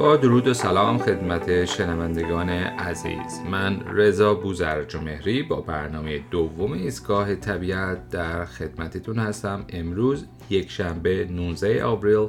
با درود و سلام خدمت شنوندگان عزیز. من رضا بوزرجمهری با برنامه دوم ایستگاه طبیعت در خدمتتون هستم. امروز یک شنبه 19 آوریل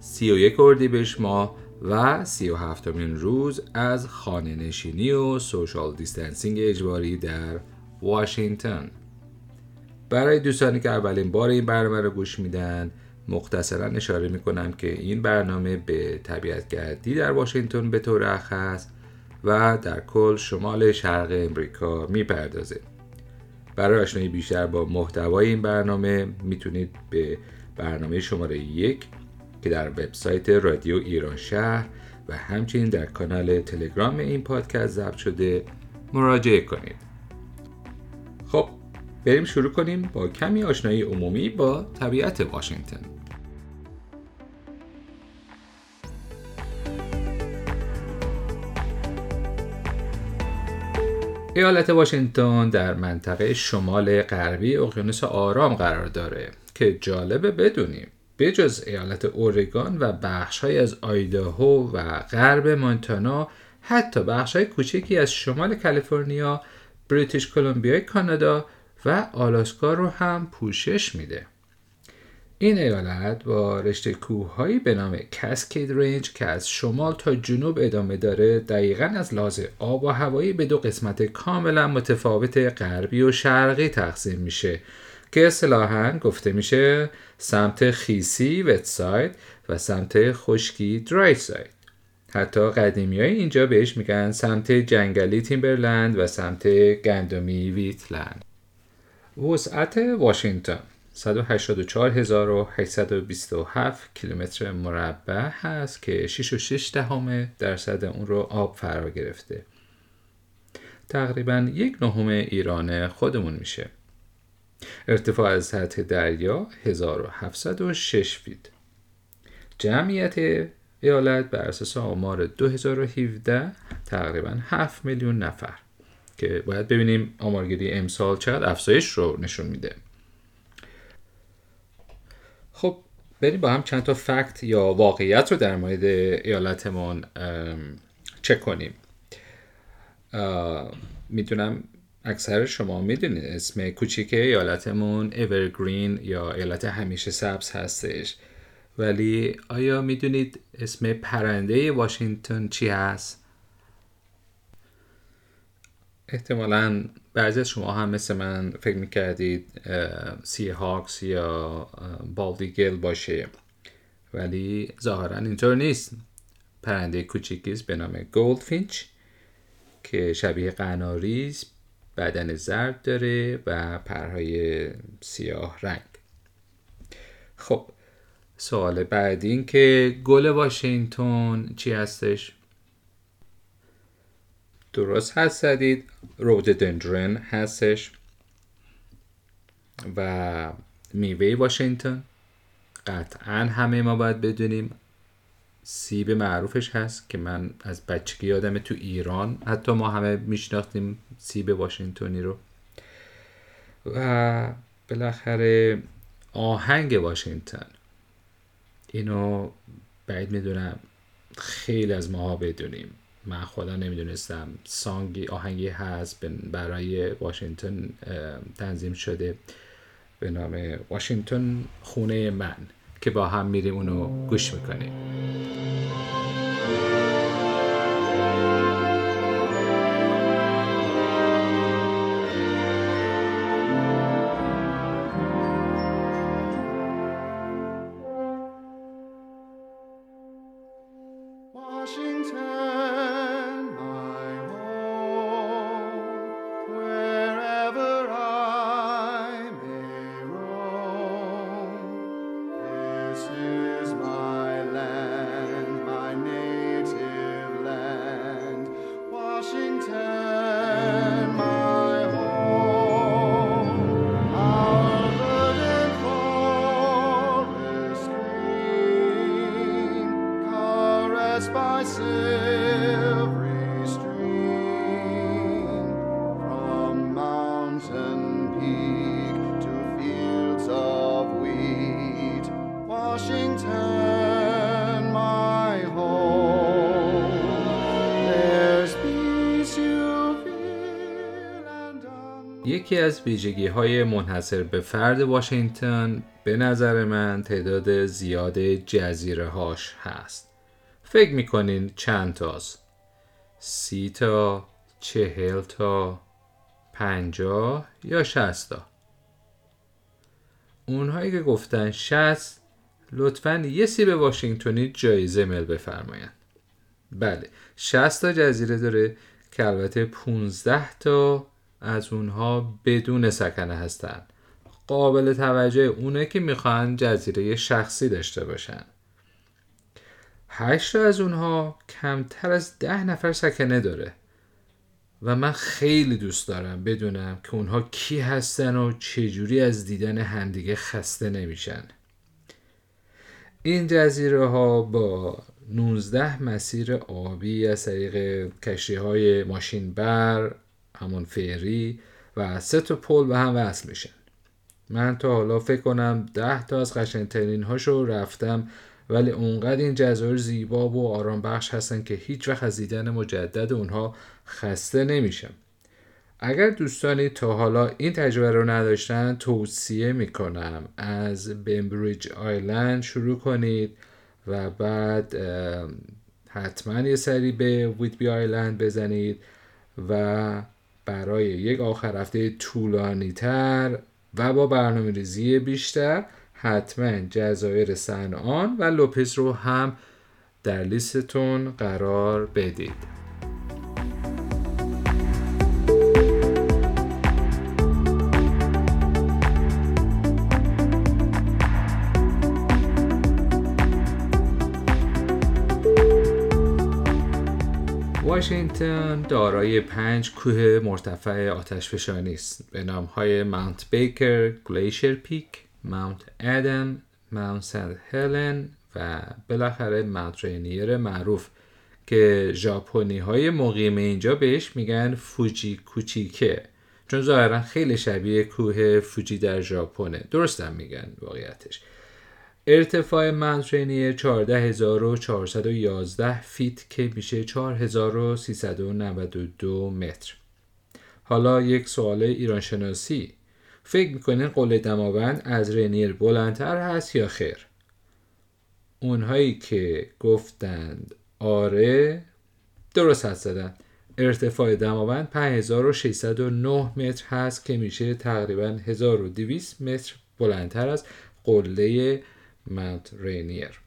31 اردیبهشت ماه و 37 مین روز از خانه نشینی و social distancing اجباری در واشنگتن. برای دوستانی که اولین بار این برنامه رو گوش میدن مختصرا اشاره می‌کنم که این برنامه به طبیعت گردی در واشنگتن به طور اخص و در کل شمال شرق امریکا می‌پردازه. برای آشنایی بیشتر با محتوای این برنامه می‌تونید به برنامه شماره یک که در وبسایت رادیو ایران شهر و همچنین در کانال تلگرام این پادکست ضبط شده مراجعه کنید. خب بریم شروع کنیم با کمی آشنایی عمومی با طبیعت واشنگتن. ایالت واشنگتن در منطقه شمال غربی اقیانوس آرام قرار داره که جالبه بدونیم. بجز ایالت اورگان و بخشهایی از آیداهو و غرب مونتانا حتی بخشهای کوچکی از شمال کالیفرنیا بریتیش کلمبیا کانادا و آلاسکا رو هم پوشش میده. این ایالت با رشته کوههایی به نام کاسکید رنج که از شمال تا جنوب ادامه داره دقیقا از لحاظ آب و هوایی به دو قسمت کاملا متفاوت غربی و شرقی تقسیم میشه که اصطلاحا گفته میشه سمت خیسی وت ساید و سمت خشکی درای ساید. حتی قدیمی های اینجا بهش میگن سمت جنگلی تیمبرلند و سمت گندمی ویتلند. وسعت واشنگتن. 184827 کیلومتر مربع هست که 6.6 دهم درصد اون رو آب فرا گرفته. تقریبا یک نهم ایران خودمون میشه. ارتفاع از سطح دریا 1706 فیت. جمعیت ایالت بر اساس آمار 2017 تقریبا 7 میلیون نفر که باید ببینیم آمارگیری امسال چقدر افزایش رو نشون میده خب بریم با هم چند تا فکت یا واقعیت رو در مورد ایالتمون چک کنیم می‌دونم اکثر شما می‌دونید اسم کوچیک ایالتمون اورگرین یا ایالت همیشه سبز هستش ولی آیا می‌دونید اسم پرنده واشنگتن چی هست؟ احتمالا بعضی از شما هم مثل من فکر می‌کردید سی هاکس یا بالدیگل باشه. ولی ظاهرا اینطور نیست. پرنده کوچیکی به نام گولدفینچ که شبیه قناری بدن زرد داره و پرهای سیاه رنگ. خب سوال بعدی این که گل واشنگتن چی هستش؟ درست هست زدید. روددندرن هستش. و میوه واشنگتن. قطعا همه ما باید بدونیم سیب معروفش هست که من از بچگی یادم تو ایران. حتی ما همه میشناختیم سیب واشنگتنی رو. و بالاخره آهنگ واشنگتن. اینو بعید می‌دونم خیلی از ماها بدونیم. من خدا نمی‌دونستم. سانگی آهنگی هست برای واشنگتن تنظیم شده به نام واشنگتن خونه من که با هم میریم اونو گوش می‌کنیم. This یکی از ویژگی های منحصر به فرد واشنگتن به نظر من تعداد زیاد جزیره هاش هست. فکر می‌کنین چند تاست؟ سی تا، چهل تا، پنجاه یا شستا اونهایی که گفتن شست لطفا یه سیب واشنگتونی جایزه مل بفرمایند. بله 60 تا جزیره داره که البته 15 تا از اونها بدون سکنه هستن. قابل توجه اونه که می‌خوان جزیره شخصی داشته باشن. 8 تا از اونها کمتر از ده نفر سکنه داره. و من خیلی دوست دارم بدونم که اونها کی هستن و چجوری از دیدن همدیگه خسته نمیشن. این جزیره ها با 19 مسیر آبی از طریق کشتی های ماشین بر همون فری و سه تا پل به هم وصل میشن. من تا حالا فکر کنم ده تا از قشنگترین هاشو رفتم ولی اونقدر این جزایر زیبا و آرام بخش هستن که هیچ وقت از دیدن مجدد اونها خسته نمیشم. اگر دوستانی تا حالا این تجربه رو نداشتن توصیه می‌کنم از بمبریج آیلند شروع کنید و بعد حتما یه سری به ویتبی آیلند بزنید و برای یک آخر هفته طولانی تر و با برنامه ریزی بیشتر حتما جزایر سنان و لوپس رو هم در لیستتون قرار بدید. واشنگتن دارای پنج کوه مرتفع آتشفشانی است به نام های Mount Baker، Glacier Peak، Mount Adams، Mount St. Helens و بالاخره Mount Rainier معروف که ژاپنی های مقیم اینجا بهش میگن فوجی کوچیکه. چون ظاهرا خیلی شبیه کوه فوجی در ژاپنه. درستم میگن واقعیتش. ارتفاع Mount Rainier 14411 feet که میشه 4392 متر. حالا یک سوال ایران شناسی فکر می‌کنین قله دماوند از رینیر بلندتر هست یا خیر؟ اونهایی که گفتند آره درست هست زدن. ارتفاع دماوند 5609 متر هست که میشه تقریبا 1200 متر بلندتر از قله ماونت رینیر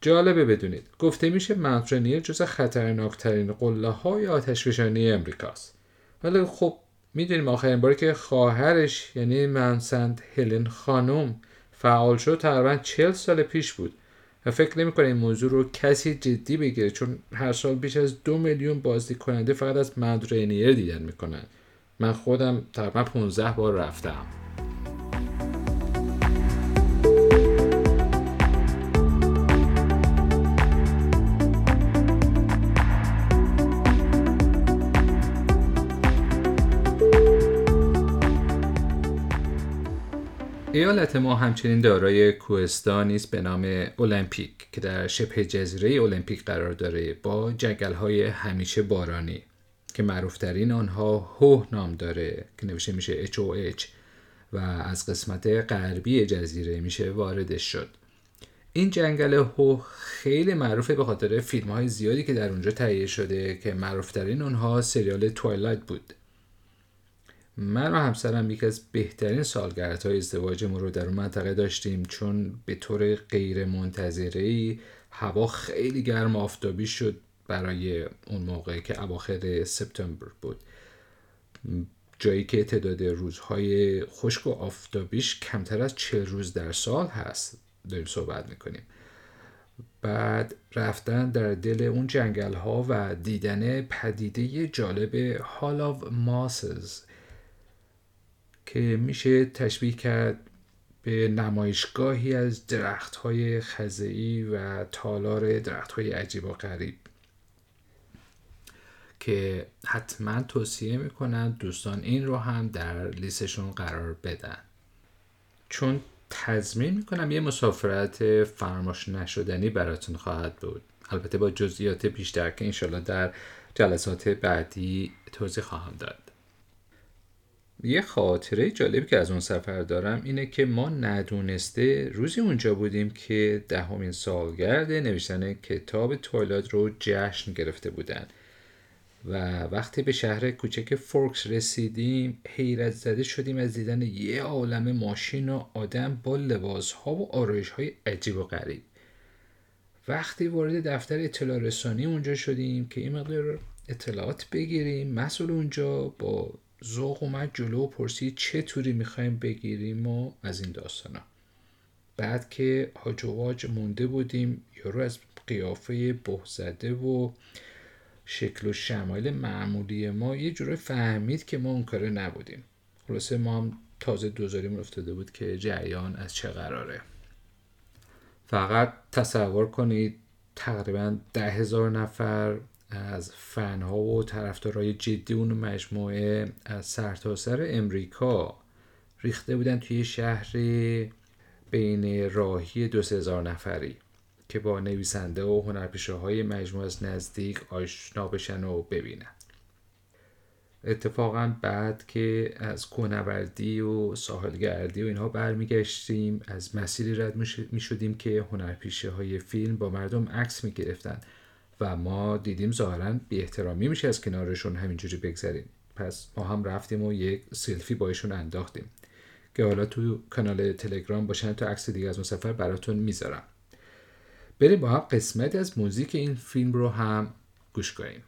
جالبه بدونید گفته میشه ماونت رینیر جز خطرناکترین قله های آتشفشانی امریکاست. ولی خب می‌دونیم آخرین باری که خواهرش یعنی منسند هلن خانم فعال شد تقریبا چل سال پیش بود. و فکر نمی این موضوع رو کسی جدی بگیره چون هر سال بیش از دو میلیون بازدید کننده فقط از رینیر دیدن می‌کنن. من خودم تقریبا 15 بار رفتم. ایالت ما همچنین دارای کوهستانی است به نام المپیک که در شبه جزیره المپیک قرار داره با جنگل های همیشه بارانی که معروفترین آنها هو نام داره که نوشته میشه HOH و از قسمت غربی جزیره میشه واردش شد. این جنگل هو خیلی معروفه به خاطر فیلم های زیادی که در اونجا تهیه شده که معروفترین اونها سریال توایلایت بود. من و همسرم یکی از بهترین سالگردهای ازدواجمون رو در اون منطقه داشتیم. چون به طور غیر منتظره هوا خیلی گرم آفتابی شد برای اون موقع که اواخر سپتامبر بود. جایی که تعداد روزهای خشک و آفتابیش کمتر از چل روز در سال هست. داریم صحبت می‌کنیم. بعد رفتن در دل اون جنگل ها و دیدن پدیده جالب هال آف ماسز که میشه تشبیه کرد به نمایشگاهی از درخت های و تالار درخت های عجیب و غریب که حتما توصیه می‌کنن دوستان این رو هم در لیستشون قرار بدن. چون تضمین می‌کنم یه مسافرت فرماش نشدنی براتون خواهد بود. البته با جزئیات بیشتر که انشالله در جلسات بعدی توضیح خواهم داد. یه خاطره جالبی که از اون سفر دارم اینه که ما ندونسته روزی اونجا بودیم که دهمین سالگرد نوشتن کتاب تویلات رو جشن گرفته بودن. و وقتی به شهر کوچک فورکس رسیدیم حیرت زده شدیم از دیدن یه عالم ماشین و آدم با لباس ها و آرایش های عجیب و غریب. وقتی وارد دفتر اطلاع رسانی اونجا شدیم که این مقدار اطلاعات بگیریم مسئول اونجا با ذوق اومد جلو و پرسید چه توری می‌خوایم بگیریم و از این داستانا. بعد که حاج واج مونده بودیم یارو از قیافه بهزده و شکل و شمایل معمولی ما یه جوری فهمید که ما اون کاره نبودیم. خلاصه ما هم تازه دوزاریم افتاده بود که جریان از چه قراره. فقط تصور کنید تقریبا ده هزار نفر از فنها و طرفدارای جدی اون مجموعه از سرتاسر سر امریکا ریخته بودن توی شهر بین راهی دو هزار نفری که با نویسنده و هنرپیشه های مجموعه از نزدیک آشنا بشن و ببینن. اتفاقا بعد که از کوهنوردی و ساحلگردی و اینها برمیگشتیم از مسیری رد می شدیم که هنرپیشه های فیلم با مردم عکس می گرفتن و ما دیدیم ظاهرا بی احترامی میشه از کنارشون همینجوری بگذریم. پس ما هم رفتیم و یک سلفی با ایشون انداختیم. که حالا تو کانال تلگرام باشن تو عکس دیگه از اون سفر براتون می‌ذارم. بریم با هم قسمت از موزیک این فیلم رو هم گوش کنیم.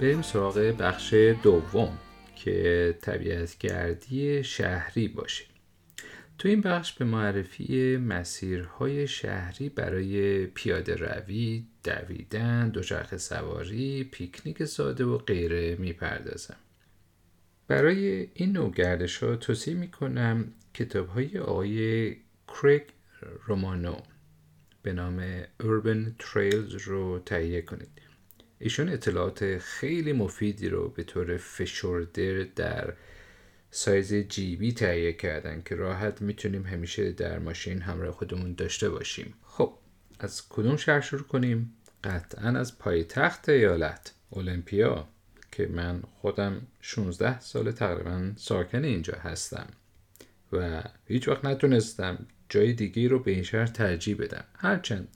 بریم سراغ بخش دوم که طبیعتگردی شهری باشه تو این بخش به معرفی مسیرهای شهری برای پیاده روی، دویدن، دوچرخه سواری، پیکنیک ساده و غیره می‌پردازم. برای این نوع گردش ها توصیه می‌کنم کتاب های آقای کریگ رومانو به نام Urban Trails رو تهیه کنید. ایشون اطلاعات خیلی مفیدی رو به طور فشرده در سایز جیبی تهیه کردن که راحت می‌تونیم همیشه در ماشین همراه خودمون داشته باشیم. خب از کدوم شهر شروع کنیم؟ قطعا از پایتخت ایالت اولمپیا که من خودم 16 سال تقریبا ساکن اینجا هستم و هیچ وقت نتونستم جای دیگه رو به این شهر ترجیح بدم. هرچند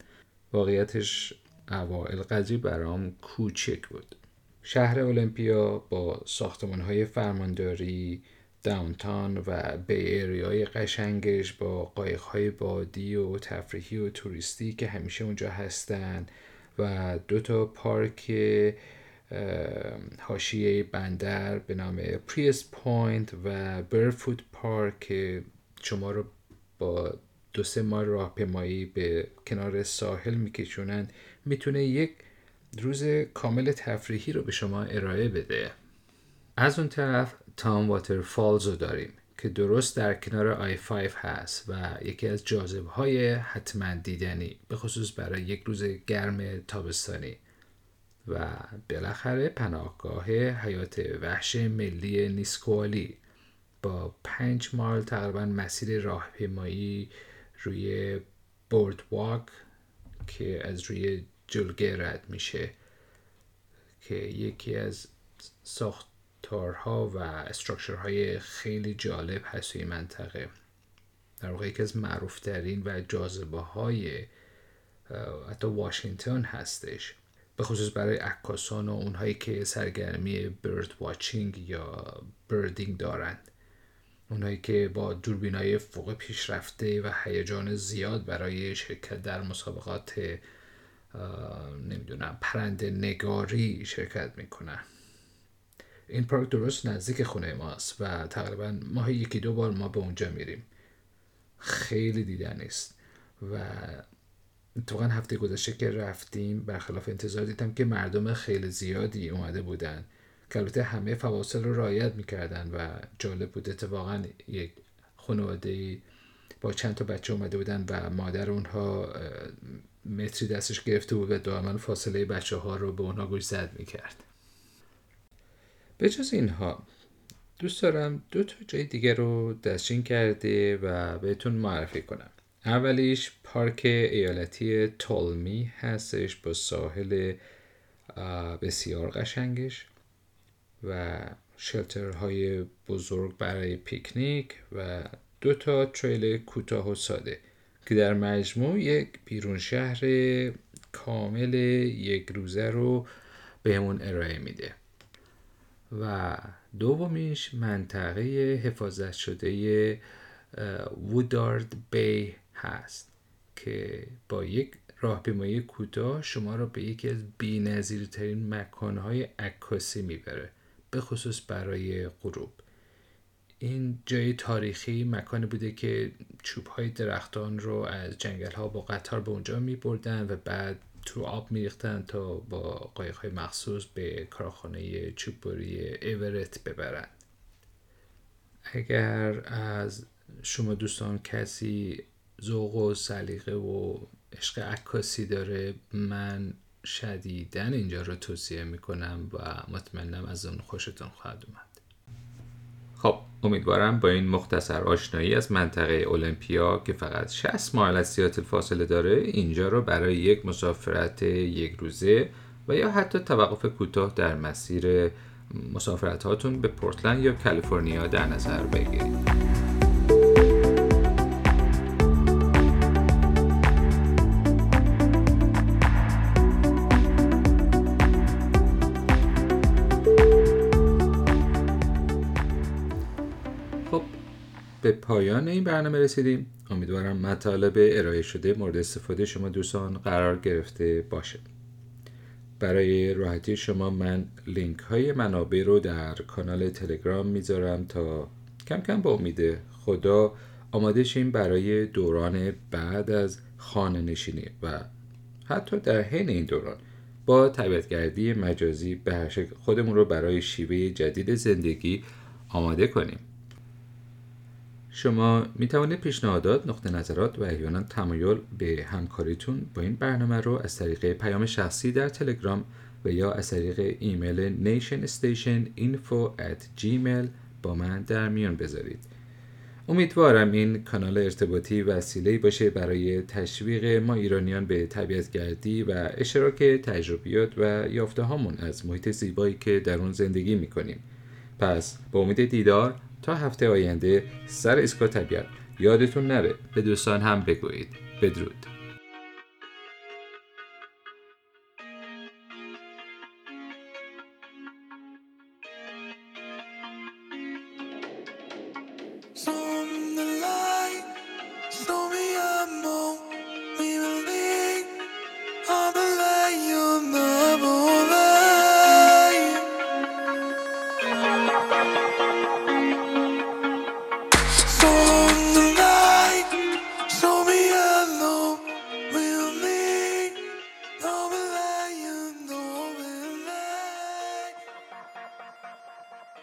واقعیتش اوائل قضیه برام کوچک بود. شهر المپیا با ساختمان های فرمانداری downtown و bay area ی قشنگش با قایق های بادی و تفریحی و توریستی که همیشه اونجا هستن و دو تا پارک حاشیه بندر به نام Priest Point و Burfoot Park که شما رو با دو سه ماه راهپیمایی به کنار ساحل میکشونن. می‌تونه یک روز کامل تفریحی رو به شما ارائه بده. از اون طرف تام واتر فالز رو داریم که درست در کنار آی 5 هست و یکی از جاذبه های حتما دیدنی به خصوص برای یک روز گرم تابستانی. و بالاخره پناهگاه حیات وحش ملی نیسکوالی با پنج مایل تقریبا مسیر راهپیمایی روی بورد واک که از روی جلگه رد میشه که یکی از ساختارها و استراکچرهای خیلی جالب هست توی منطقه. در واقع یکی از معروفترین و جاذبه های حتی واشنگتن هستش. به خصوص برای عکاسان و اونهایی که سرگرمی برد واچینگ یا بردینگ دارند اونهایی که با دوربینای فوق پیشرفته و هیجان زیاد برای شرکت در مسابقات نمی‌دونم پرنده نگاری شرکت می‌کنن. این پارک درست نزدیک خونه ماست و تقریبا ماه یکی دو بار ما به اونجا میریم. خیلی دیدن است و اتفاقا هفته گذشته که رفتیم برخلاف انتظار دیدم که مردم خیلی زیادی اومده بودن. که البته همه فواصل رو رعایت می‌کردن و جالب بود. اتفاقا یک خانواده با چند تا بچه اومده بودن و مادر اونها متری دستش گرفته بود و دائما فاصله بچه ها رو به اونها گوش زد می‌کرد. به جز اینها دوست دارم دو تا جای دیگه رو دستچین کرده و بهتون معرفی کنم. اولیش پارک ایالتی تولمی هستش با ساحل بسیار قشنگش و شلترهای بزرگ برای پیکنیک و دو تا تریل کوتاه و ساده. که در مجموع یک بیرون شهر کامل یک روزه رو بهمون ارائه میده. و دومیش منطقه حفاظت شده وودارد بی هست که با یک راهپیمایی کوتاه شما را به یکی از بی‌نظیرترین مکانهای عکاسی می‌بره به خصوص برای غروب. این جای تاریخی مکانی بوده که چوب های درختان رو از جنگل ها با قطار به اونجا می بردن و بعد تو آب می ریختن تا با قایق های مخصوص به کارخانه چوببری ایورت ببرند اگر از شما دوستان کسی ذوق و سلیقه و عشق عکاسی داره من شدیدن اینجا رو توصیه می‌کنم و مطمئنم از اون خوشتون خواهد اومد. خب امیدوارم با این مختصر آشنایی از منطقه المپیا که فقط 60 مایل از سیاتل فاصله داره اینجا رو برای یک مسافرت یک روزه و یا حتی توقف کوتاه در مسیر مسافرت هاتون به پورتلند یا کالیفرنیا در نظر بگیرید. به پایان این برنامه رسیدیم. امیدوارم مطالب ارائه شده مورد استفاده شما دوستان قرار گرفته باشه. برای راحتی شما من لینک های منابع رو در کانال تلگرام می‌ذارم تا کم کم با امید خدا آماده شیم برای دوران بعد از خانه نشینی و حتی در حین این دوران با طبیعتگردی مجازی به هر شکل خودمون رو برای شیوه جدید زندگی آماده کنیم. شما می توانید پیشنهادات، نقطه نظرات و احیانا تمایل به همکاریتون با این برنامه رو از طریق پیام شخصی در تلگرام و یا از طریق ایمیل nationstationinfo at gmail با من در میان بذارید. امیدوارم این کانال ارتباطی وسیله باشه برای تشویق ما ایرانیان به طبیعتگردی و اشتراک تجربیات و یافته هامون از محیط زیبایی که در اون زندگی می‌کنیم. پس با امید دیدار تا هفته آینده سر ایستگاه طبیعت یادتون نره. به دوستان هم بگویید. بدرود.